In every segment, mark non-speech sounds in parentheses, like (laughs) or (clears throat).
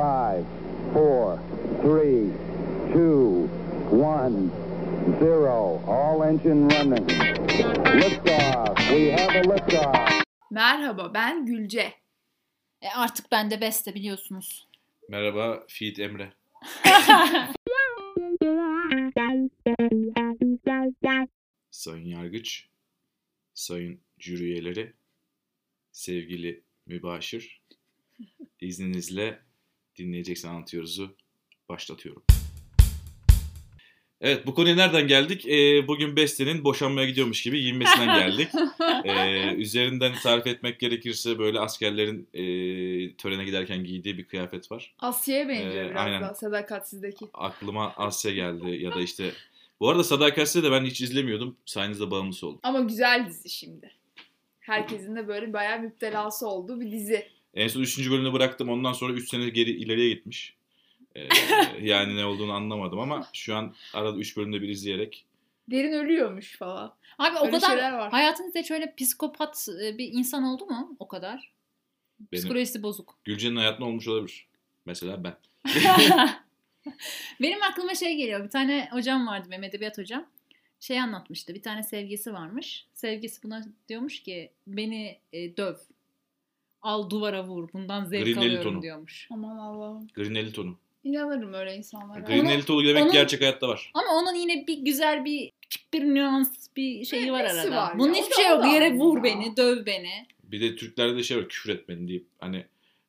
Five, four, three, two, one, zero. All engine running. Liftoff. We have a liftoff. Merhaba ben Gülce. E artık ben de beste biliyorsunuz. Merhaba Fiit Emre. (laughs) Sayın Yargıç, Sayın jüri üyeleri, sevgili mübaşir, izninizle dinleyeceksin anlatıyoruz'u başlatıyorum. Evet bu konuya nereden geldik? Ee, bugün Beste'nin boşanmaya gidiyormuş gibi giyinmesinden (laughs) geldik. Ee, üzerinden tarif etmek gerekirse böyle askerlerin e, törene giderken giydiği bir kıyafet var. Asya'ya benziyor Ee, biraz aynen. daha sadakatsizdeki. Aklıma Asya geldi ya da işte... Bu arada Sadakatsi'de de ben hiç izlemiyordum. Sayenizde bağımlısı oldum. Ama güzel dizi şimdi. Herkesin de böyle bayağı müptelası olduğu bir dizi. En son 3. bölümde bıraktım. Ondan sonra 3 sene geri ileriye gitmiş. Ee, (laughs) yani ne olduğunu anlamadım ama şu an arada 3 bölümde bir izleyerek Derin ölüyormuş falan. Abi o Öyle kadar var. hayatınızda hiç öyle psikopat e, bir insan oldu mu? O kadar. benim Psikolojisi bozuk. Gülce'nin hayatında olmuş olabilir. Mesela ben. (laughs) (laughs) Benim aklıma şey geliyor. Bir tane hocam vardı benim edebiyat hocam. Şey anlatmıştı. Bir tane sevgisi varmış. Sevgisi buna diyormuş ki beni e, döv. Al duvara vur. Bundan zevk Green alıyorum Elton'u. diyormuş. Aman Allah'ım. Green Elton'u. İnanırım öyle insanlara. Green Onu- Elton'u demek onu- gerçek hayatta var. Ama onun yine bir güzel bir küçük bir nüans bir şeyi var Nesi arada. var ya? Bunun O hiçbir da- şey o yok. da Yere vur ya. beni, döv beni. Bir de Türklerde de şey var küfür etmedin deyip hani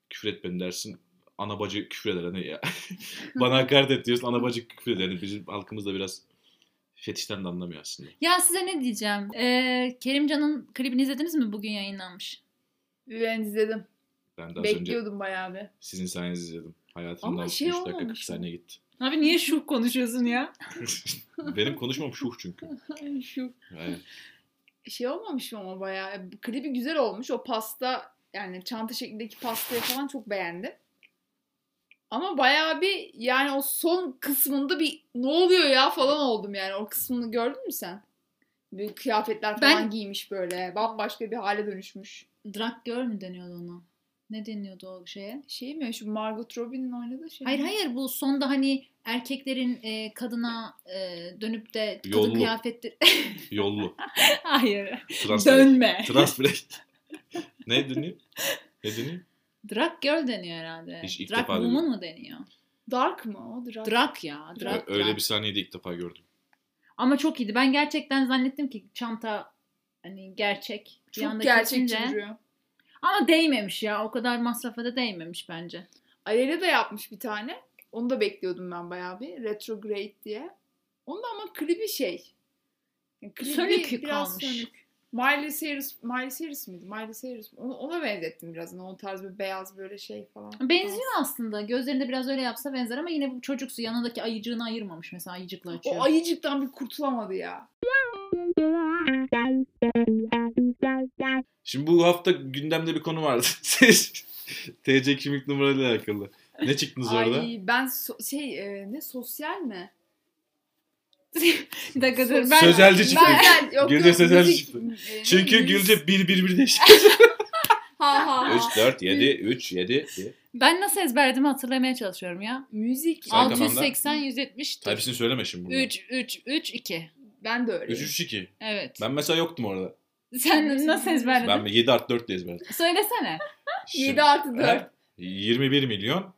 küfür etmedin dersin. Ana bacı küfür eder hani ya. (laughs) Bana hakaret et diyorsun ana bacı küfür eder. Yani bizim halkımız da biraz fetişten de anlamıyor aslında. Ya size ne diyeceğim? Ee, Kerimcan'ın klibini izlediniz mi? Bugün yayınlanmış. Ben izledim. Ben de az önce Bekliyordum bayağı bir. sizin sayenizde izledim. Hayatımdan Ama 3 şey dakika 40 olmamış mı? saniye gitti. Abi niye şu konuşuyorsun ya? (laughs) Benim konuşmam şuh çünkü. Şu Yani şey olmamış mı ama bayağı. Klibi güzel olmuş. O pasta yani çanta şeklindeki pastayı falan çok beğendim. Ama bayağı bir yani o son kısmında bir ne oluyor ya falan oldum yani. O kısmını gördün mü sen? Bir kıyafetler falan Ben- giymiş böyle. Bambaşka bir hale dönüşmüş. Drag girl mü deniyordu ona? Ne deniyordu o şeye? Şey mi şu Margot Robbie'nin oynadığı şey Hayır mi? hayır bu sonda hani erkeklerin e, kadına e, dönüp de kadın Yollu. kıyafetleri... (laughs) yollu. hayır. Trans Dönme. Trans break. (laughs) ne deniyor? Ne deniyor? Drag girl deniyor herhalde. Hiç ilk Drag defa woman mı deniyor? Dark mı o? Drag. Drag ya. Drag, Ö- Öyle drag. bir sahneyi de ilk defa gördüm. Ama çok iyiydi. Ben gerçekten zannettim ki çanta hani gerçek. Bir Çok gerçekçi kesince- duruyor. Ama değmemiş ya. O kadar masrafa da değmemiş bence. Aleyna da yapmış bir tane. Onu da bekliyordum ben bayağı bir. Retrograde diye. Onun da ama klibi şey. Yani klibi Sönük kalmış. sönük. Miley Cyrus, Miley Cyrus mıydı? Miley Cyrus. Onu, ona benzettim biraz. O tarz bir beyaz böyle şey falan. Benziyor aslında. Gözlerinde biraz öyle yapsa benzer ama yine bu çocuksu yanındaki ayıcığını ayırmamış mesela ayıcıkla açıyor. O ayıcıktan bir kurtulamadı ya. Şimdi bu hafta gündemde bir konu vardı. (laughs) TC kimlik numarayla alakalı. Ne çıktınız orada? Ay ben so- şey e, ne sosyal mi? (laughs) bir dakika dur. Ben, Sözelci çıktı. Ben, yok, Gülce yok, Sözelci müzik- çıktı. e, ne, Çünkü müzik- Gülce 1 1 1 deş. Ha ha ha. 3 4 7 3 7 diye. ben nasıl ezberlediğimi hatırlamaya çalışıyorum ya. Müzik. Say kafanda. 680 170 Tabii söyleme şimdi burada. 3 3 3 2. Ben de öyle. 3 3 2. Evet. Ben mesela yoktum orada. Sen nasıl ezberledin? Ben 7 artı 4 diye ezberledim. Söylesene. (laughs) 7 artı 4. He? 21 milyon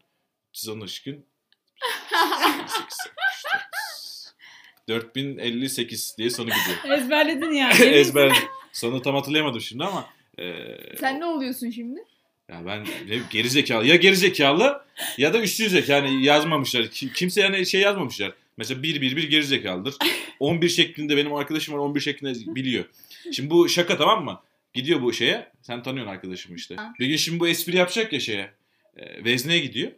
313 gün 4058 diye sonu gidiyor. (laughs) Ezberledin ya. (laughs) Ezber. Sonu tam hatırlayamadım şimdi ama e, Sen ne oluyorsun şimdi? ya ben geri zekalı ya geri zekalı ya da üstün zeka yani yazmamışlar. Ki- Kimse yani şey yazmamışlar. Mesela 1 1 1 geri zekalıdır. 11 şeklinde benim arkadaşım var 11 şeklinde biliyor. Şimdi bu şaka tamam mı? Gidiyor bu şeye. Sen tanıyorsun arkadaşımı işte. Bir gün şimdi bu espri yapacak ya şeye. E, vezneye gidiyor.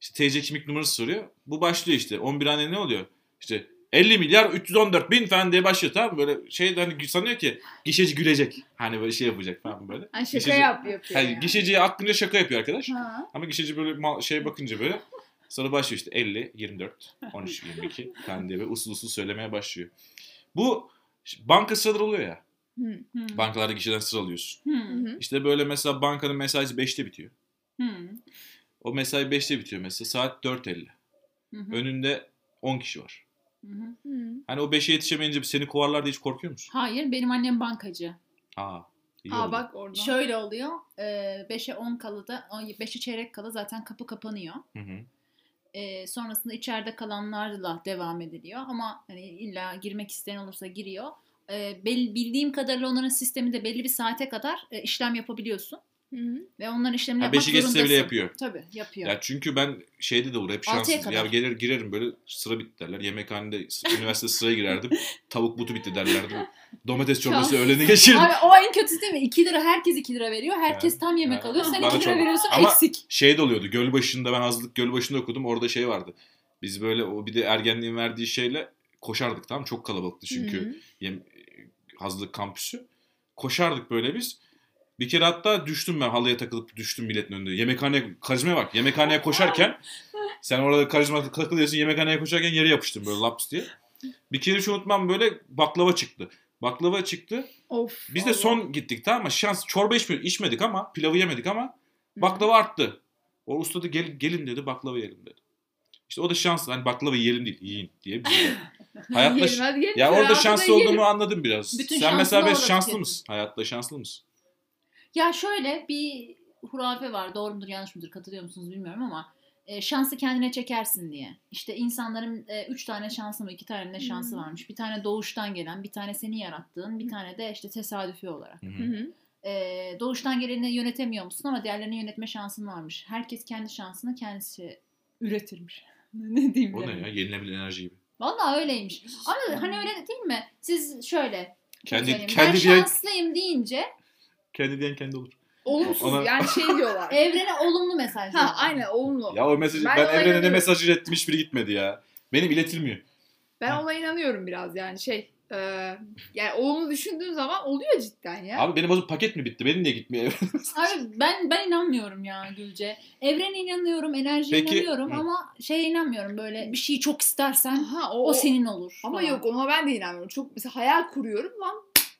İşte TC kimlik numarası soruyor. Bu başlıyor işte. 11 hane ne oluyor? İşte 50 milyar 314 bin falan diye başlıyor tamam mı? Böyle şey hani sanıyor ki gişeci gülecek. Hani böyle şey yapacak falan böyle. Ha, şaka Gişeci- yap yapıyor. Yani yani. gişeciye aklınca şaka yapıyor arkadaş. Ha. Ama gişeci böyle mal- şey bakınca böyle sonra başlıyor işte 50, 24, 13, 22 falan diye böyle usul usul söylemeye başlıyor. Bu banka sıraları oluyor ya. Hı. Hı. Bankalarda gişeden sıra alıyorsun. Hı. Hı hı. İşte böyle mesela bankanın mesaisi 5'te bitiyor. Hı. O mesai 5'te bitiyor mesela. Saat 4.50. Hı hı, Önünde 10 kişi var. hı hı. Hı. Hani o 5'e yetişemeyince seni kovarlar diye hiç korkuyor musun? Hayır benim annem bankacı. Aa. iyi Aa oldu. bak oradan. Şöyle oluyor. 5'e 10 kala da 5'e çeyrek kala zaten kapı kapanıyor. Hı hı. E, sonrasında içeride kalanlarla devam ediliyor. Ama hani illa girmek isteyen olursa giriyor. E, bel- bildiğim kadarıyla onların sistemi de belli bir saate kadar e, işlem yapabiliyorsun. Hı hı. Ve onların işlemini Ha, yapmak beşi geçse bile yapıyor. Tabii yapıyor. Ya çünkü ben şeyde de olur hep Altıya şanssız. kadar. Ya gelir girerim böyle sıra bitti derler. Yemekhanede üniversite sıraya girerdim. (laughs) Tavuk butu bitti derlerdi. Domates çorbası öğleni geçirdim. Abi o en kötüsü değil mi? 2 lira herkes 2 lira veriyor. Herkes Ha, tam yemek ha. alıyor. Sen Bana 2 lira çok- veriyorsun Ama- eksik. Şey de oluyordu. Gölbaşı'nda ben hazırlık Gölbaşı'nda okudum. Orada şey vardı. Biz böyle o bir de ergenliğin verdiği şeyle koşardık tamam mı? Çok kalabalıktı çünkü Hı hı. yem, hazırlık kampüsü. Koşardık böyle biz. Bir kere hatta düştüm ben halıya takılıp düştüm milletin önünde. Yemekhaneye, karizmaya bak. Yemekhaneye koşarken (laughs) sen orada karizma takılıyorsun yemekhaneye koşarken yere yapıştım böyle laps diye. Bir kere hiç unutmam böyle baklava çıktı. Baklava çıktı. Of. Biz de Allah. son gittik tamam mı? Şans çorba içme, içmedik ama pilavı yemedik ama baklava arttı. O usta da gel, gelin dedi baklava yiyelim dedi. İşte o da şans. Hani baklava yiyelim değil yiyin diye. bize. (laughs) Hayatta Yiyelim, hadi gelin. ya orada şanslı olduğumu anladım biraz. Bütün Sen mesela şanslı mısın? Hayatta şanslı mısın? Ya şöyle bir hurafe var. Doğru mudur yanlış mıdır katılıyor musunuz bilmiyorum ama e, şansı kendine çekersin diye. İşte insanların e, üç tane şansı mı iki tane ne şansı Hmm. varmış. Bir tane doğuştan gelen, bir tane seni yarattığın, bir tane de işte tesadüfi olarak. Hı Hı hı. hı. E, doğuştan geleni yönetemiyor musun ama diğerlerini yönetme şansın varmış. Herkes kendi şansını kendisi üretirmiş. (laughs) ne diyeyim O ne ya? Yenilebilir enerji gibi. Vallahi öyleymiş. Ama hani öyle değil mi? Siz şöyle Kendi, kendi ben şanslıyım deyince kendi diyen kendi olur. Olumsuz Ona- yani şey (laughs) diyorlar. evrene olumlu mesaj. ha aynen olumlu. Ya o mesajı Ben ben, evrene ne mesaj ilettim hiçbiri gitmedi ya. Benim iletilmiyor. Ben ona inanıyorum biraz yani şey. e, yani olumlu düşündüğün zaman oluyor cidden ya. Abi benim o paket mi bitti? Benim niye gitmiyor? (laughs) Abi ben ben inanmıyorum ya Gülce. Evrene inanıyorum, enerjiye Peki- inanıyorum Hı. ama şeye inanmıyorum böyle bir şeyi çok istersen ha, o, o senin olur. Ama falan. yok ona ben de inanmıyorum. Çok mesela hayal kuruyorum lan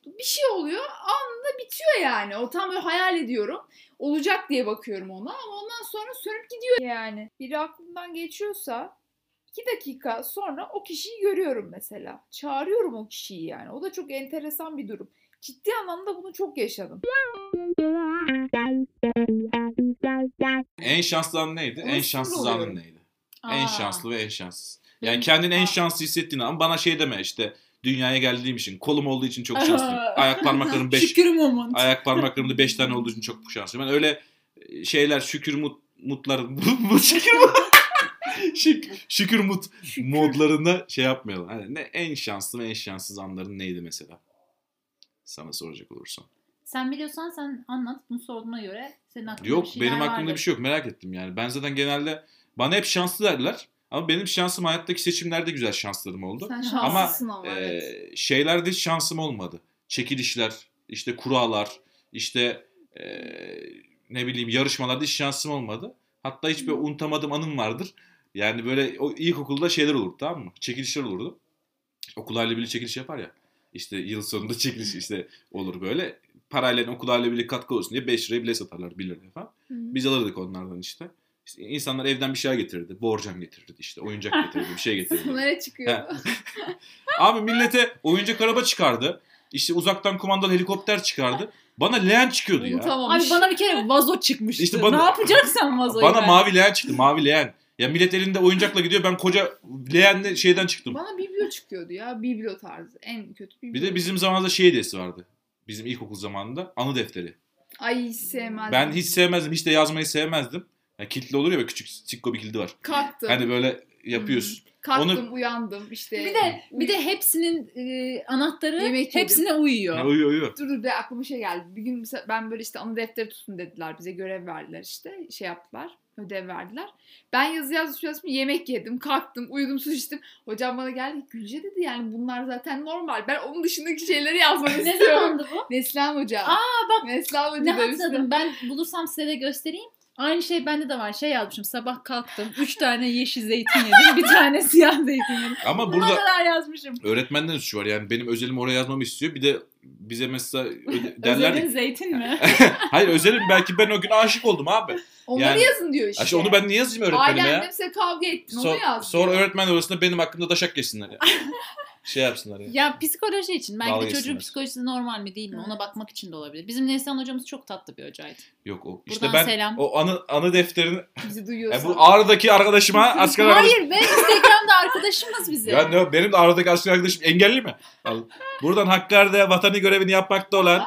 bir şey oluyor anında bitiyor yani. O tam böyle hayal ediyorum. Olacak diye bakıyorum ona ama ondan sonra sönüp gidiyor yani. Biri aklımdan geçiyorsa iki dakika sonra o kişiyi görüyorum mesela. Çağırıyorum o kişiyi yani. O da çok enteresan bir durum. Ciddi anlamda bunu çok yaşadım. En şanslı an neydi? Ona en şanssız anın neydi? En Aa. şanslı ve en şanssız. Yani kendini en şanslı hissettiğin an bana şey deme işte dünyaya geldiğim için kolum olduğu için çok şanslıyım. Ayak parmaklarım 5 Şükür moment. ayak parmaklarımda 5 tane olduğu için çok şanslıyım. Ben öyle şeyler şükür mut mutlar (laughs) mut şükür mut Şük, şükür mut modlarında şey yapmayalım. Hani ne en şanslı ve en şanssız anların neydi mesela? Sana soracak olursam. Sen biliyorsan sen anlat. Bunu sorduğuna göre senin aklında Yok bir benim aklımda vardır. bir şey yok merak ettim yani. Ben zaten genelde bana hep şanslı derler. Ama benim şansım hayattaki seçimlerde güzel şanslarım oldu. Sen Ama, şanslısın ama, evet. Ee, şeylerde hiç şansım olmadı. Çekilişler, işte kurallar, işte ee, ne bileyim yarışmalarda hiç şansım olmadı. Hatta hiçbir unutamadığım anım vardır. Yani böyle o ilkokulda şeyler olurdu tamam mı? Çekilişler olurdu. Okul aile birliği çekiliş yapar ya. İşte yıl sonunda çekiliş işte olur böyle. Parayla okul aile birliği katkı olsun diye 5 liraya bile satarlar 1 liraya falan. Hı. Biz alırdık onlardan işte. İşte insanlar evden bir şey getirirdi. Borcam getirirdi işte. Oyuncak (laughs) getirirdi. Bir şey getirirdi. Bunlara çıkıyor. (laughs) Abi millete oyuncak araba çıkardı. İşte uzaktan kumandalı helikopter çıkardı. Bana leğen çıkıyordu ya. Abi bana bir kere vazo çıkmıştı. İşte bana- Ne yapacaksan vazoyu Bana ben. mavi leğen çıktı. Mavi leğen. Ya millet elinde oyuncakla gidiyor. Ben koca leğenle şeyden çıktım. Bana biblo çıkıyordu ya. Biblo tarzı. En kötü biblo. Bir de bizim zamanımızda şey hediyesi vardı. Bizim ilkokul zamanında anı defteri. Ay hiç sevmezdim. Ben hiç sevmezdim. Hiç de yazmayı sevmezdim. Ya kilitli olur ya böyle küçük sikko bir kilidi var. Kalktım. Hani böyle yapıyorsun. Kalktım onu- uyandım işte. Bir de bir de hepsinin e, anahtarı Yemek yedim. hepsine uyuyor. Ya, uyuyor uyuyor. Dur dur bir aklıma şey geldi. Bir gün mesela ben böyle işte anı defteri tutun dediler. Bize görev verdiler işte. Şey yaptılar. Ödev verdiler. Ben yazı yazı yazı yemek yedim. Kalktım. Uyudum su içtim. Hocam bana geldi. Gülce dedi yani bunlar zaten normal. Ben onun dışındaki şeyleri yazmak ne istiyorum. zamandı bu? Neslihan Hoca. Aa, bak, Neslihan Hoca Ne hatırladım. Ben bulursam size de göstereyim. Aynı şey bende de var. Şey yazmışım. Sabah kalktım. Üç tane yeşil zeytin yedim. Bir tane (laughs) siyah zeytin yedim. Ama Burada... kadar yazmışım. öğretmenden suçu var. Yani benim özelimi oraya yazmamı istiyor. Bir de bize mesela (laughs) derler Özel'in zeytin mi? (laughs) Hayır özelim belki ben o gün aşık oldum abi. Onları Yani- yazın diyor işte. İşte onu ben niye yazayım öğretmenime Ailenle ya? mesela kavga ettin onu Sor- yaz. sonra diyor. öğretmen arasında benim hakkımda daşak geçsinler ya. Şey yapsınlar ya. ya psikoloji için. Belki Dalga de çocuğun geçsinler. psikolojisi normal mi değil mi? Ona bakmak için de olabilir. Bizim Neslihan hocamız çok tatlı bir hocaydı. Yok o. İşte Buradan ben selam. o anı anı defterini Bizi (laughs) yani duyuyorsan. bu Ağrı'daki arkadaşıma (laughs) asker arkadaşım. Hayır be Instagram'da arkadaşımız bize. Ya ne, benim de Ağrı'daki asker arkadaşım engelli mi? Buradan Hakkari'de vatanı görevini yapmakta olan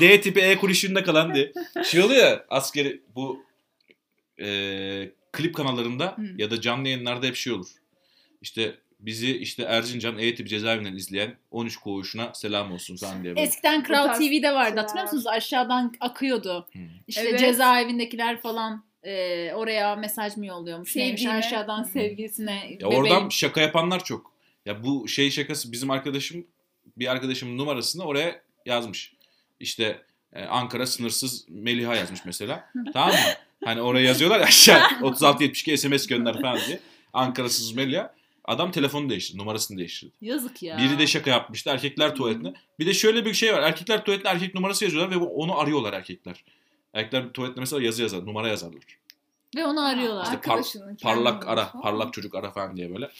D tipi E kuruşunda kalan diye. Şey oluyor ya askeri bu e, klip kanallarında Hı. ya da canlı yayınlarda hep şey olur. İşte bizi işte Erzincan E tipi cezaevinden izleyen 13 koğuşuna selam olsun böyle. Eskiden Kral TV'de vardı hatırlıyor musunuz? Aşağıdan akıyordu. Hı. İşte Evet. cezaevindekiler falan e, oraya mesaj mı yolluyormuş? Neymiş Sevdiğine. aşağıdan Hı. sevgilisine. Ya oradan şaka yapanlar çok. Ya bu şey şakası bizim arkadaşım bir arkadaşımın numarasını oraya yazmış. İşte e, Ankara sınırsız Meliha yazmış mesela. tamam mı? Hani oraya yazıyorlar ya aşağı (laughs) 3672 SMS gönder falan diye. Ankara sınırsız Meliha. Adam telefonu değiştirdi, numarasını değiştirdi. Yazık ya. Biri de şaka yapmıştı erkekler tuvaletine. Bir de şöyle bir şey var. Erkekler tuvaletine erkek numarası yazıyorlar ve onu arıyorlar erkekler. Erkekler tuvaletine mesela yazı yazar, numara yazarlar. Ve onu arıyorlar. İşte par- Parlak ara, numarası. parlak çocuk ara falan diye böyle.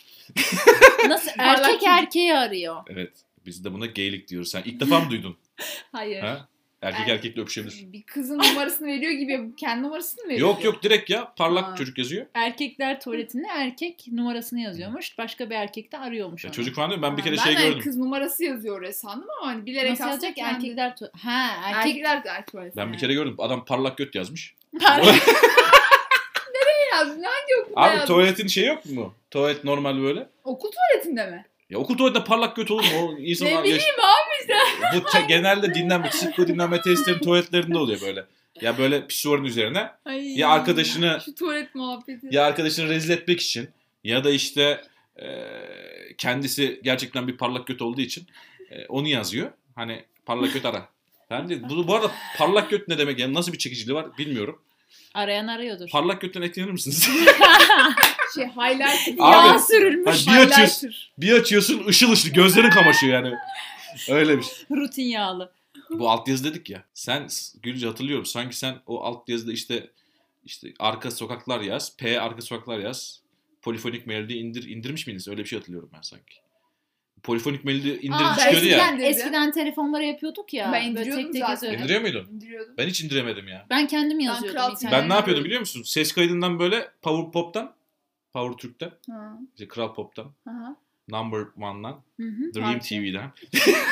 (laughs) Nasıl erkek erkeği arıyor. Evet. Biz de buna geylik diyoruz. Sen ilk defa mı duydun? (laughs) Hayır. ha? Erkek Er- erkekle öpüşebilir. Bir kızın numarasını veriyor gibi kendi numarasını mı veriyor? Yok yok direkt ya. Parlak Ha. çocuk yazıyor. Erkekler tuvaletinde erkek numarasını yazıyormuş. Başka bir erkek de arıyormuş Ya onu. çocuk falan diyor. Ben bir kere ben şey de gördüm. kız numarası yazıyor oraya sandım ama hani bilerek Nasıl yazacak kendi- erkekler tu- Ha erkek. Erkekler de erkek numarası. Ben bir kere gördüm. Adam parlak göt yazmış. (laughs) (laughs) yazdım. Hangi okulda Abi yazdın? tuvaletin şey yok mu? Tuvalet normal böyle. Okul tuvaletinde mi? Ya okul tuvaletinde parlak göt olur mu? O insan Ne bileyim Bu te- genelde dinlenme, psiko dinlenme testlerin tuvaletlerinde oluyor böyle. Ya böyle pisuarın üzerine Ay, Ya arkadaşını- Şu tuvalet muhabbeti. ya arkadaşını rezil etmek için ya da işte e, kendisi gerçekten bir parlak göt olduğu için e, onu yazıyor. Hani parlak göt ara. Ben de, bu, bu arada parlak göt ne demek yani nasıl bir çekiciliği var bilmiyorum. Arayan arıyordur. Parlak götten etkilenir misiniz? (laughs) Şey highlighter. Abi, Yağ sürülmüş. Hani bir açıyorsun, Highlighter. bir açıyorsun ışıl ışıl gözlerin kamaşıyor yani. Öyle bir şey. Rutin yağlı. Bu altyazı dedik ya. Sen Gülce hatırlıyorum. Sanki sen o altyazıda işte işte arka sokaklar yaz. P arka sokaklar yaz. Polifonik melodi indir indirmiş miydiniz? Öyle bir şey hatırlıyorum ben sanki. Polifonik melodi indirip Aa, çıkıyordu ya. eskiden- dedi. Eskiden telefonlara yapıyorduk ya. Ben indiriyordum tek tek zaten. İndiriyor muydun? İndiriyordum. Ben hiç indiremedim ya. Ben kendim Ben yazıyordum. İnternetten. Ben ne Ben- yapıyordum biliyor musun? Ses kaydından böyle Power Pop'tan, Power Türk'ten, Ha, işte Kral Pop'tan, aha. Number One'dan, Hı hı. Dream Parça. TV'den.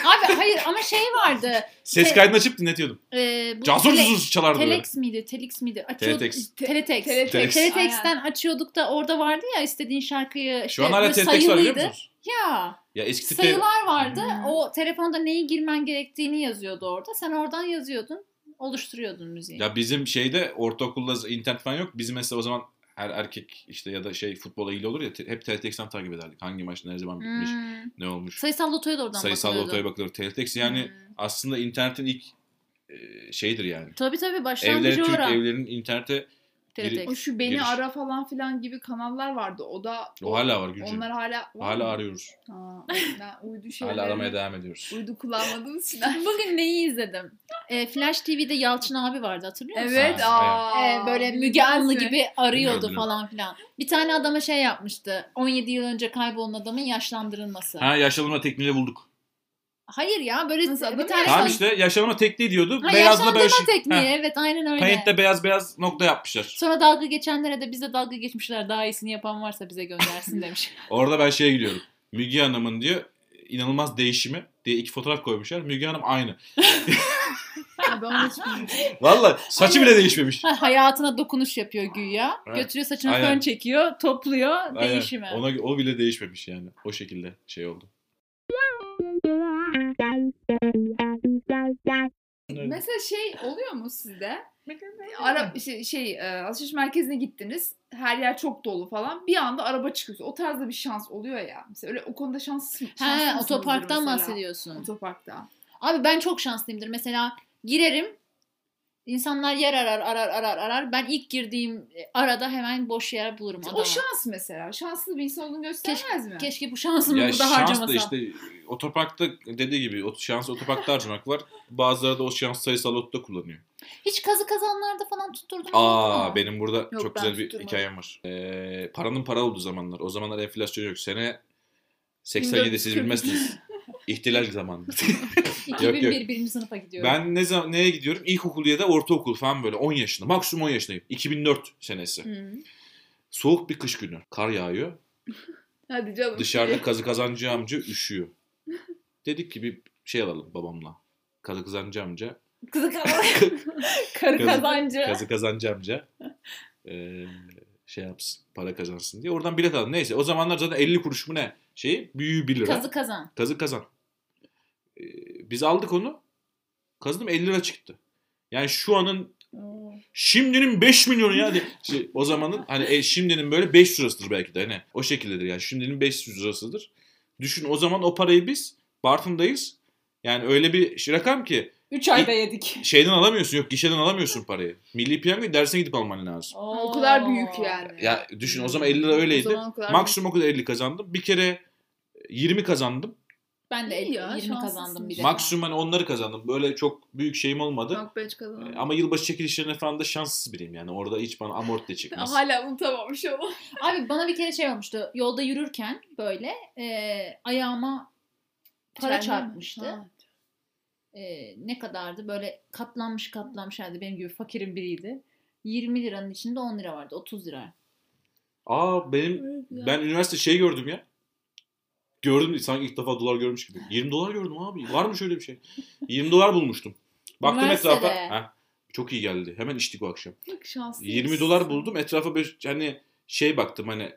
Abi hayır ama şey vardı. (laughs) Ses Te- kaydını açıp dinletiyordum. E, bu Cazur tele- cazur çalardı böyle. Telex miydi? Telex miydi? Açıyorduk. Teletext. Teletext. Teletext. Teletext'ten açıyorduk da orada vardı ya istediğin şarkıyı işte Şu an hala böyle Teletext var biliyor musunuz? Ya Ya eski tip sayılar vardı. Hmm. O telefonda neyi girmen gerektiğini yazıyordu orada. Sen oradan yazıyordun. Oluşturuyordun müziği. Ya bizim şeyde ortaokulda internet falan yok. Bizim mesela o zaman her erkek işte ya da şey futbola ilgili olur ya te- hep Teletext'ten takip ederdik. Hangi maç ne zaman bitmiş, Hmm. ne olmuş. Sayısal lotoya da oradan Sayısal bakılıyordu. lotoya bakılır. Teletext yani Hmm. aslında internetin ilk e, şeydir yani. Tabii tabii Evleri başlangıcı Türk ora. evlerinin internete Teletext. O şu beni Giriş. ara falan filan gibi kanallar vardı. O da o hala var Gülce. onlar hala var Hala mı? arıyoruz. Ha, ben uydu şeyleri Hala aramaya devam ediyoruz. uydu kullanmadığımız için. Bugün neyi izledim? E, Flash TV'de Yalçın abi vardı hatırlıyor musun? evet. Ha, Aa, E, böyle Müge Anlı gibi arıyordu Bilmiyorum. falan filan. Bir tane adama şey yapmıştı. 17 yıl önce kaybolan adamın yaşlandırılması. Ha yaşlanma tekniğiyle bulduk. Hayır ya böyle Nasıl bir tane Tamam işte yaşlanma tekniği diyordu. Ha, Beyazla böyle şey. tekniği Ha, evet aynen öyle. Paint'te beyaz beyaz nokta yapmışlar. Sonra dalga geçenlere de bize dalga geçmişler. Daha iyisini yapan varsa bize göndersin (laughs) demiş. Orada ben şeye gidiyorum. Müge Hanım'ın diyor inanılmaz değişimi diye iki fotoğraf koymuşlar. Müge Hanım aynı. (laughs) Ha, ben onu hiç bilmiyorum. Valla saçı bile değişmemiş. Ha, hayatına dokunuş yapıyor güya. Evet. Götürüyor saçına Aynen. fön çekiyor, topluyor, Aynen. değişimi. Ona, o bile değişmemiş yani. O şekilde şey oldu. Mesela şey oluyor mu sizde? Ara şey, şey e, alışveriş merkezine gittiniz. Her yer çok dolu falan. Bir anda araba çıkıyor. O tarzda bir şans oluyor ya. Mesela öyle o konuda şans Ha, şanslısınızdır otoparktan bahsediyorsun. Otoparkta. Abi ben çok şanslıyımdır. Mesela girerim İnsanlar yer arar arar arar arar. Ben ilk girdiğim e, arada hemen boş yer bulurum adama. O şans mesela. Şanslı bir insan olduğunu göstermez mi? Keşke bu şansımı Ya burada şans da işte otoparkta dediği gibi o şans otoparkta harcamak var. Bazıları da o şans sayısal lotta kullanıyor. Hiç kazı kazanlarda falan tutturdun mu? Aa benim burada çok ben güzel bir tutturmadım. hikayem var. Ee, paranın para olduğu zamanlar. O zamanlar enflasyon yok. Sene 87 siz bilmezsiniz. (laughs) İhtilal zamanı. (laughs) 2001 yok, yok. birinci sınıfa gidiyorum. Ben ne zaman neye gidiyorum? İlkokul ya da ortaokul falan böyle 10 yaşında. Maksimum 10 yaşındayım. 2004 senesi. Hı. Soğuk bir kış günü. Kar yağıyor. (laughs) Hadi canım. Dışarıda kazı kazancı amca üşüyor. Dedik ki bir şey alalım babamla. Kazı kazancı amca. Kızı kazan. (laughs) Karı kazancı. Kazı kazancı amca. Ee, şey yapsın. Para kazansın diye. Oradan bilet aldım. Neyse o zamanlar zaten 50 kuruş mu ne? Şey büyüğü 1 lira. Kazı kazan. Kazı kazan. Ee, biz aldık onu. Kazdım 50 lira çıktı. Yani şu anın. Şimdinin 5 milyonu ya. Şey, o zamanın hani e, şimdinin böyle 500 lirasıdır belki de hani. O şekildedir yani. Şimdinin 500 lirasıdır. Düşün o zaman o parayı biz Bartın'dayız. Yani öyle bir şey- rakam ki 3 ayda yedik. şeyden alamıyorsun. Yok gişeden alamıyorsun parayı. Milli piyango dersine gidip alman lazım. O kadar büyük yani. Ya düşün o zaman 50 lira öyleydi. O o kadar Maksimum o kadar 50 kazandım. Bir kere 20 kazandım. Ben de İyi 50, ya, 20 şanslısın. kazandım bir de. Maksimum hani onları kazandım. Böyle çok büyük şeyim olmadı. Bak ben hiç kazanamadım. Ama yılbaşı çekilişlerine falan da şanssız biriyim yani. Orada hiç bana amorti çıkmaz. (laughs) Hala unutamamış ama. (laughs) Abi bana bir kere şey olmuştu. Yolda yürürken böyle e, ayağıma para çarpmıştı. Ha. E, ne kadardı? Böyle katlanmış katlanmış herhalde benim gibi fakirin biriydi. 20 liranın içinde 10 lira vardı. 30 lira. Aa benim Evet ya. Ben üniversite şey gördüm ya. Gördüm sanki ilk defa dolar görmüş gibi. 20 dolar gördüm abi. Var mı şöyle bir şey? 20 dolar bulmuştum. Baktım Üniversitede. etrafa. Heh, çok iyi geldi. Hemen içtik o akşam. Çok şanslıyız. 20 dolar buldum. Etrafa böyle hani şey baktım hani e,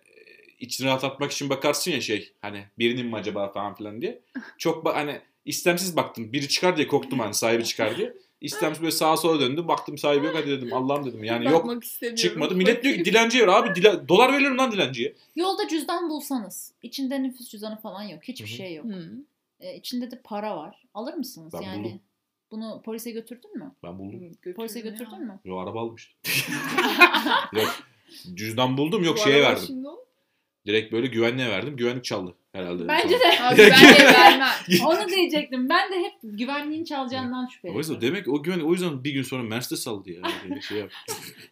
içini rahatlatmak için bakarsın ya şey hani birinin mi acaba falan filan diye. Çok ba- hani istemsiz baktım. Biri çıkar diye korktum hani sahibi çıkar diye. İstemsiz böyle sağa sola döndüm. Baktım sahibi yok hadi dedim Allah'ım dedim. Yani yok Bakmak istemiyorum. çıkmadı. Millet diyor ki dilenciye ver abi dila- dolar veririm lan dilenciye. Yolda cüzdan bulsanız. içinde nüfus cüzdanı falan yok. Hiçbir Hı hı. şey yok. Hı. E, içinde de para var. Alır mısınız? Ben yani buldum. bunu polise götürdün mü? Ben buldum. Götürdüm Polise ya. götürdün mü? Yo araba almıştım. (laughs) yok cüzdan buldum yok Bu şeye verdim. şimdi. Direkt böyle güvenliğe verdim. Güvenlik çaldı herhalde. Bence de. (laughs) Abi ben de vermem. (laughs) Onu diyecektim. Ben de hep güvenliğin çalacağından O yüzden demek o güvenlik o yüzden bir gün sonra Mercedes aldı ya. Böyle şey yap.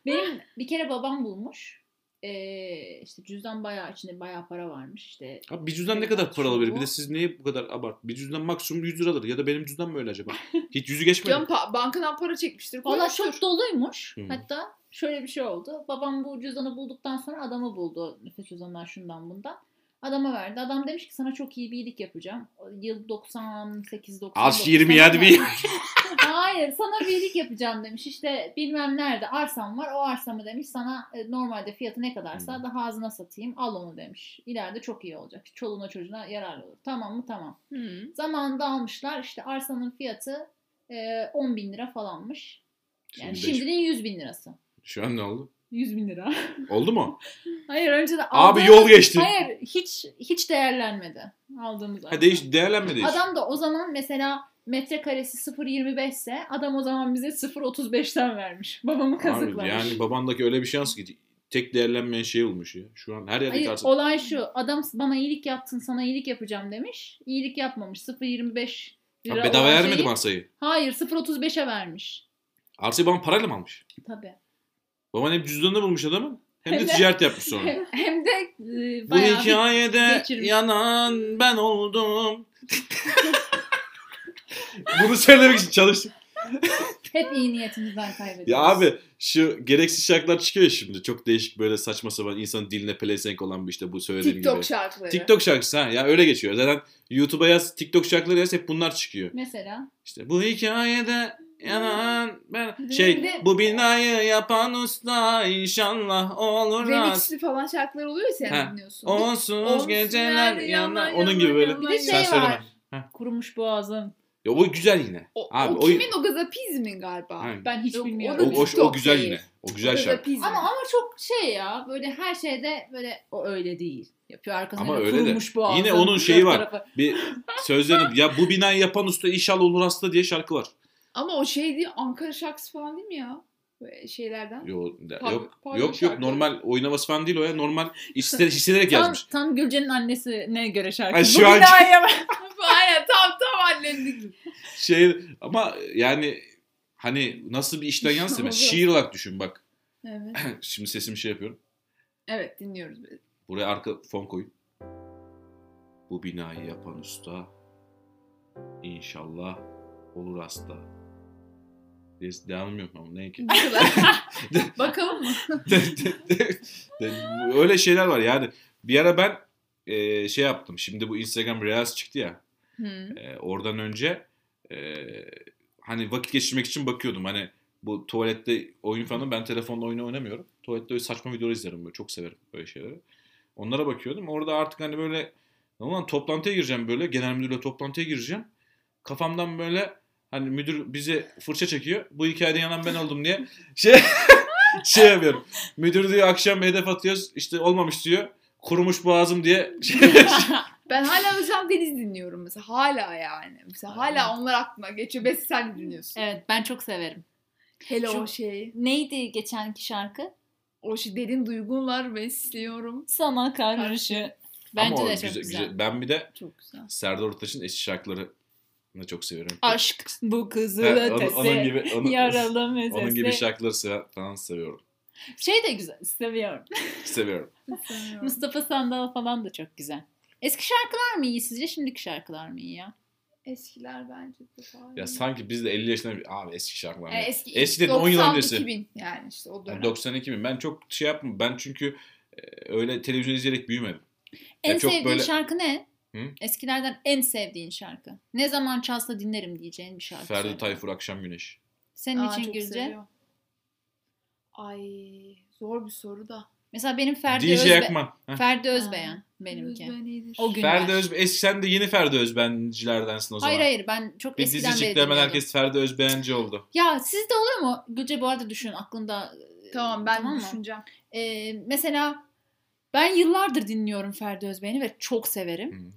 Benim bir kere babam bulmuş. Ee, işte cüzdan bayağı içinde bayağı para varmış işte. Abi bir cüzdan ne kadar para alabilir? Bir de siz niye bu kadar abart? Bir cüzdan maksimum 100 liradır. Ya da benim cüzdan mı öyle acaba? (laughs) Hiç yüzü geçmedi. Canım pa- bankadan para çekmiştir. Valla koymuştur. çok doluymuş. Hı. Hatta şöyle bir şey oldu. Babam bu cüzdanı bulduktan sonra adamı buldu. Nüfus cüzdanından şundan bundan. Adama verdi. Adam demiş ki sana çok iyi bir iyilik yapacağım. Yıl 98 99. Az 20 hadi bir. Hayır sana bir iyilik yapacağım demiş. İşte bilmem nerede arsam var. O arsamı demiş sana e, normalde fiyatı ne kadarsa Hmm. daha azına satayım. Al onu demiş. İleride çok iyi olacak. Çoluğuna çocuğuna yararlı olur. Tamam mı? Tamam. Hı. Zamanında almışlar. İşte arsanın fiyatı e, 10 bin lira falanmış. Yani Şimdi şimdinin 100 bin lirası. Şu an ne oldu? 100 bin lira. Oldu mu? (laughs) Hayır önce de Abi aldığımız- yol geçti. Hayır hiç hiç değerlenmedi aldığımız Ha değiş değerlenme değiş. Adam da o zaman mesela metrekaresi 0.25 ise adam o zaman bize 0.35'ten vermiş. Babamı Abi, kazıklamış. yani babandaki öyle bir şans ki tek değerlenmeyen şey olmuş ya. Şu an her yerde Hayır karşı. olay şu adam bana iyilik yaptın sana iyilik yapacağım demiş. İyilik yapmamış 0.25 lira Ha, bedava vermedi şeyi- arsayı? Hayır 0.35'e vermiş. Arsayı babam parayla mı almış? Tabii. Baban hem cüzdanını bulmuş adamın hem de ticaret yapmış sonra. (laughs) Hem, hem de e, Bu bayağı bir hikayede geçirmiş. yanan ben oldum. (laughs) (laughs) Bunu söylemek için çalıştım. hep iyi niyetimizden kaybediyoruz. Ya abi şu gereksiz şarkılar çıkıyor ya şimdi. Çok değişik böyle saçma sapan insanın diline pelesenk olan bir işte bu söylediğim TikTok gibi. şarkıları. TikTok şarkısı ha ya öyle geçiyor. Zaten YouTube'a yaz TikTok şarkıları yaz hep bunlar çıkıyor. Mesela İşte bu hikayede yanan ben şey bu binayı yapan usta inşallah olur. Remixli falan şarkılar oluyor ya sen Ha. dinliyorsun. Onsuz Olsun geceler yanar, Onun gibi böyle. bir de şey var. Kurumuş boğazım. Ya o güzel yine. O, Abi, o o- kimin o gazapizmin galiba? Aynen. Ben hiç Yok, bilmiyorum. o da O, o, o güzel değil. yine. O güzel şarkı. Ama ama çok şey ya böyle her şeyde böyle o öyle değil. Yapıyor arkasında Ama öyle de. boğazım. Yine onun şeyi var. tarafı. Bir sözlerini ya bu binayı yapan usta inşallah olur hasta diye şarkı var. Ama o şey değil Ankara şarkısı falan değil mi ya? Böyle şeylerden. Yok de- Pardon- yok pardon yok yok şarkı. normal oynaması falan değil o ya. Normal (laughs) hisse- hissederek Tam, yazmış. tam Gülce'nin annesine göre şarkı. Ay, (laughs) Bu şu an- binaya bak. Aynen tam tam annenlik. Şey ama yani hani nasıl bir işten? (laughs) Olur. Şiir olarak düşün bak. Evet. (clears throat) Şimdi sesimi şey yapıyorum. Evet dinliyoruz. biz. Buraya arka fon koyun. Bu binayı yapan usta inşallah olur hasta. Des- Devamım yok ama ne ki? (laughs) Bakalım mı? (laughs) Öyle şeyler var yani. Bir ara ben e, şey yaptım. Şimdi bu Instagram Reels çıktı ya. Hı. E, oradan önce e, hani vakit geçirmek için bakıyordum. Hani bu tuvalette oyun falan ben telefonla oyun oynamıyorum. Tuvalette öyle saçma videolar izlerim böyle. Çok severim böyle şeyleri. Onlara bakıyordum. Orada artık hani böyle Ulan toplantıya gireceğim böyle. Genel müdürle toplantıya gireceğim. Kafamdan böyle hani müdür bize fırça çekiyor. Bu hikayede yanan ben oldum diye (laughs) şey (laughs) şey yapıyorum. Müdür diyor akşam hedef atıyoruz. İşte olmamış diyor. Kurumuş boğazım diye (laughs) Ben hala Özlem Deniz dinliyorum mesela. Hala yani. Mesela hala onlar aklıma geçiyor. Besi sen dinliyorsun. Evet ben çok severim. Hele Şu- o şey. Neydi geçenki şarkı? O şey derin duygular besliyorum. Sana karşı. Bence Ama de çok güzel- güzel. güzel. Ben bir de Çok güzel. Serdar Ortaç'ın eski şarkılarını çok seviyorum. Aşk bu kızıl Ha, onun, ötesi. onun gibi onun, (laughs) Yaralı mesesi. onun gibi şarkıları falan seviyorum. Şey de güzel. (laughs) Seviyorum. Seviyorum. Mustafa Sandal falan da çok güzel. Eski şarkılar mı iyi sizce? Şimdiki şarkılar mı iyi ya? Eskiler bence de daha iyi. Ya sanki biz de 50 yaşında bir abi eski şarkılar. Yani mı? eski, Eskiden 10 yıl 90, öncesi. 2000 yani işte o dönem. Yani 92 bin. Ben çok şey yapmam. Ben çünkü e, öyle televizyon izleyerek büyümedim. En Ya çok sevdiğin böyle- şarkı ne? Hı? Eskilerden en sevdiğin şarkı. Ne zaman çalsa dinlerim diyeceğin bir şarkı. Ferdi. Tayfur Akşam Güneş. Senin Aa, için Gülce. Ay zor bir soru da. Mesela benim Ferdi, DJ Özbe- Akman. Heh. Ferdi Özbeğen benimki. Özben iyidir. O günler. Ferdi Özbe eski sen de yeni Ferdi Özbencilerdensin o zaman. Hayır hayır ben çok Bir eskiden beri dinliyordum. herkes Ferdi Özbeğenci oldu. Ya sizde oluyor mu? Gülce bu arada düşün aklında. Tamam ben Tamam mı? düşüneceğim. Ee, mesela ben yıllardır dinliyorum Ferdi Özbeğen'i ve çok severim. Hı.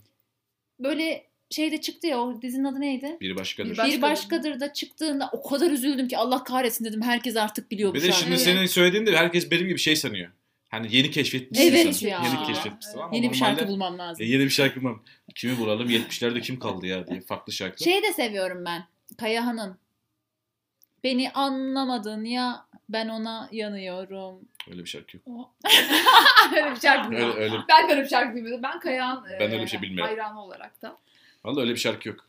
Böyle şeyde çıktı ya o dizinin adı neydi? Biri başkadır. Bir Bir, baş- Bir başkadır da çıktığında o kadar üzüldüm ki Allah kahretsin dedim. Herkes artık biliyor bu de şarkıyı. şimdi Evet. senin söylediğinde herkes benim gibi şey sanıyor. Hani yeni keşfetmişsin Evet sen. ya. Yeni keşfetmişsin ama Yeni bir şarkı bulmam lazım. E, yeni bir şarkı bulmam. Kimi bulalım? 70'lerde kim kaldı ya diye farklı şarkı. Şey de seviyorum ben. Kayahan'ın. Beni anlamadın ya ben ona yanıyorum. Öyle bir şarkı yok. (laughs) Öyle bir şarkı Öyle, öyle, Ben de öyle bir şarkı bilmiyordum. Ben Kayahan Ben öyle bir şey bilmiyorum. hayranı olarak da. Vallahi öyle bir şarkı yok.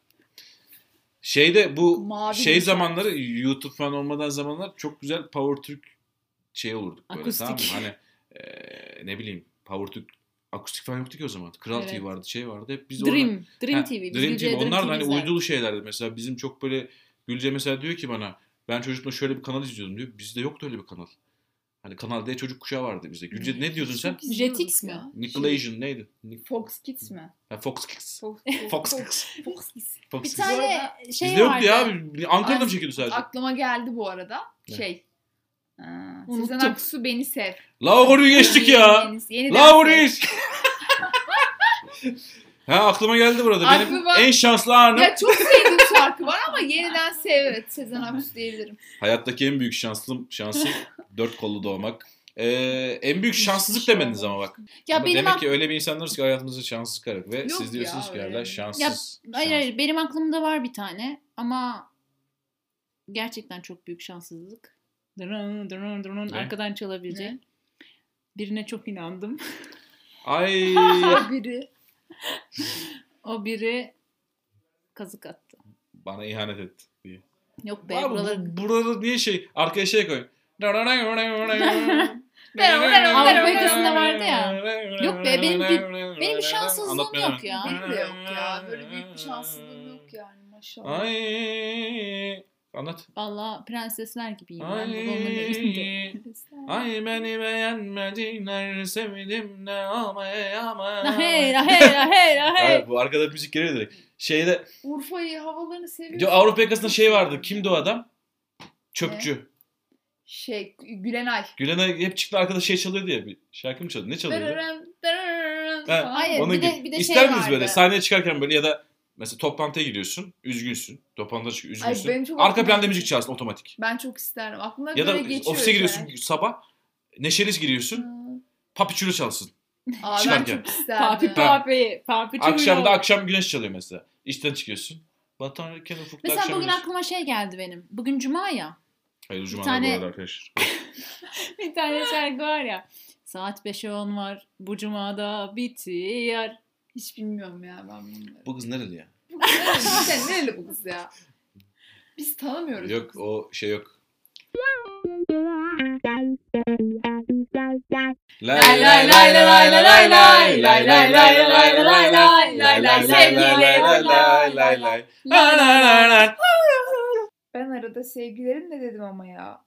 Şeyde bu Mavi şey zamanları YouTube falan olmadan zamanlar çok güzel Power Türk şey olurduk böyle Akustik. tamam mı? Hani eee, ne bileyim Power Türk akustik falan yoktu ki o zaman. Kral Evet. TV vardı, şey vardı. Hep biz Dream. orada- Dream Ha, TV. Dream TV. Onlar da hani uydulu şeylerdi. Mesela bizim çok böyle Gülce mesela diyor ki bana ben çocukluğumda şöyle bir kanal izliyordum diyor. Bizde yoktu öyle bir kanal. Hani Kanal D çocuk kuşağı vardı bizde. Gülce ne diyordun sen? Jetix mi? ya. Nickelodeon neydi? Ni- Fox Kids mi? ha, Fox Kids. Fox, (laughs) Fox Kids. Fox Kids. Fox Bir Kids. tane arada şey Bizde yoktu vardı. ya abi. Ankara'da mı çekiyordu sadece? Aklıma geldi bu arada. Şey. Aa, Unuttum. Sezen Aksu beni sev. La orayı geçtik ya. Yeni, yeniden La sev. orayı geç- (laughs) Ha aklıma geldi burada. Benim Aklıma- en şanslı anım. Ya çok var ama yeniden sev evet Sezen Aksu (laughs) diyebilirim. Hayattaki en büyük şanslım şansım (laughs) dört kollu doğmak. Ee, en büyük şanssızlık şey demediniz ama bak. Ya Ama benim demek ak- ki öyle bir insanlarız ki hayatımızda şanssız karak ve Yok siz diyorsunuz ya, ki yerler şanssız. Ya, şans- Hayır hayır benim aklımda var bir tane ama gerçekten çok büyük şanssızlık. Dırın dırın dırın Ne? arkadan çalabilecek. Ne? Birine çok inandım. Ay (laughs) Biri. O biri kazık attı. Bana ihanet etti diye. Yok be Abi, buraları... bu, buraları niye şey arkaya şey koy. (laughs) Avrupa yakasında vardı ya. Yok be, benim bir- benim bir şanssızlığım yok ya. Benim de yok ya. Böyle büyük bir şanssızlığım yok yani maşallah. Ay anlat. Valla prensesler gibiyim ben babamın. Ay beni beğenmediler sevdim ne ama ama. Hey hey hey hey. Bu arkada müzik geliyor direkt. Şeyde Urfa'yı havalarını seviyorum. Yo, Avrupa yakasında şey vardı. Kimdi o adam? Çöpçü. Şey Gülenay. Gülenay hep çıktı arkada şey çalıyordu ya. Bir şarkı mı çalıyordu? Ne çalıyordu? Dırırın, dırırın Ha. Hayır, bir de- bir de şey İster böyle vardı. sahneye çıkarken böyle ya da Mesela toplantıya giriyorsun. Üzgünsün. Toplantıda çıkıyor. Ay, Üzgünsün. benim çok Arka planda müzik çalsın otomatik. Ben çok isterim. Aklımda Ya da böyle geçiyor. ofise giriyorsun şeyler. sabah. Neşeli giriyorsun. Hı. Papi Çuro çalsın. Aa, ben Çıkarken. çok isterdim. Papi papi. Papi Akşam da akşam güneş çalıyor mesela. İşten çıkıyorsun. Batarken ufukta Mesela akşam bugün güneş. aklıma şey geldi benim. Bugün cuma ya. Hayır bir Cuma tane- bu arada arkadaşlar. (laughs) Bir tane şarkı var ya. Saat 5'e 10 var. Bu cumada bitiyor. Hiç bilmiyorum ya ben bunları. Bu kız nereli ya? Bu kız nereli? Sen nereli bu kız ya? Biz tanımıyoruz. Yok o şey yok. Lay lay lay lay lay lay lay lay lay lay lay lay lay lay lay lay sevgilim. lay lay lay. Lay lay lay lay. Ben arada sevgilerim de dedim ama ya.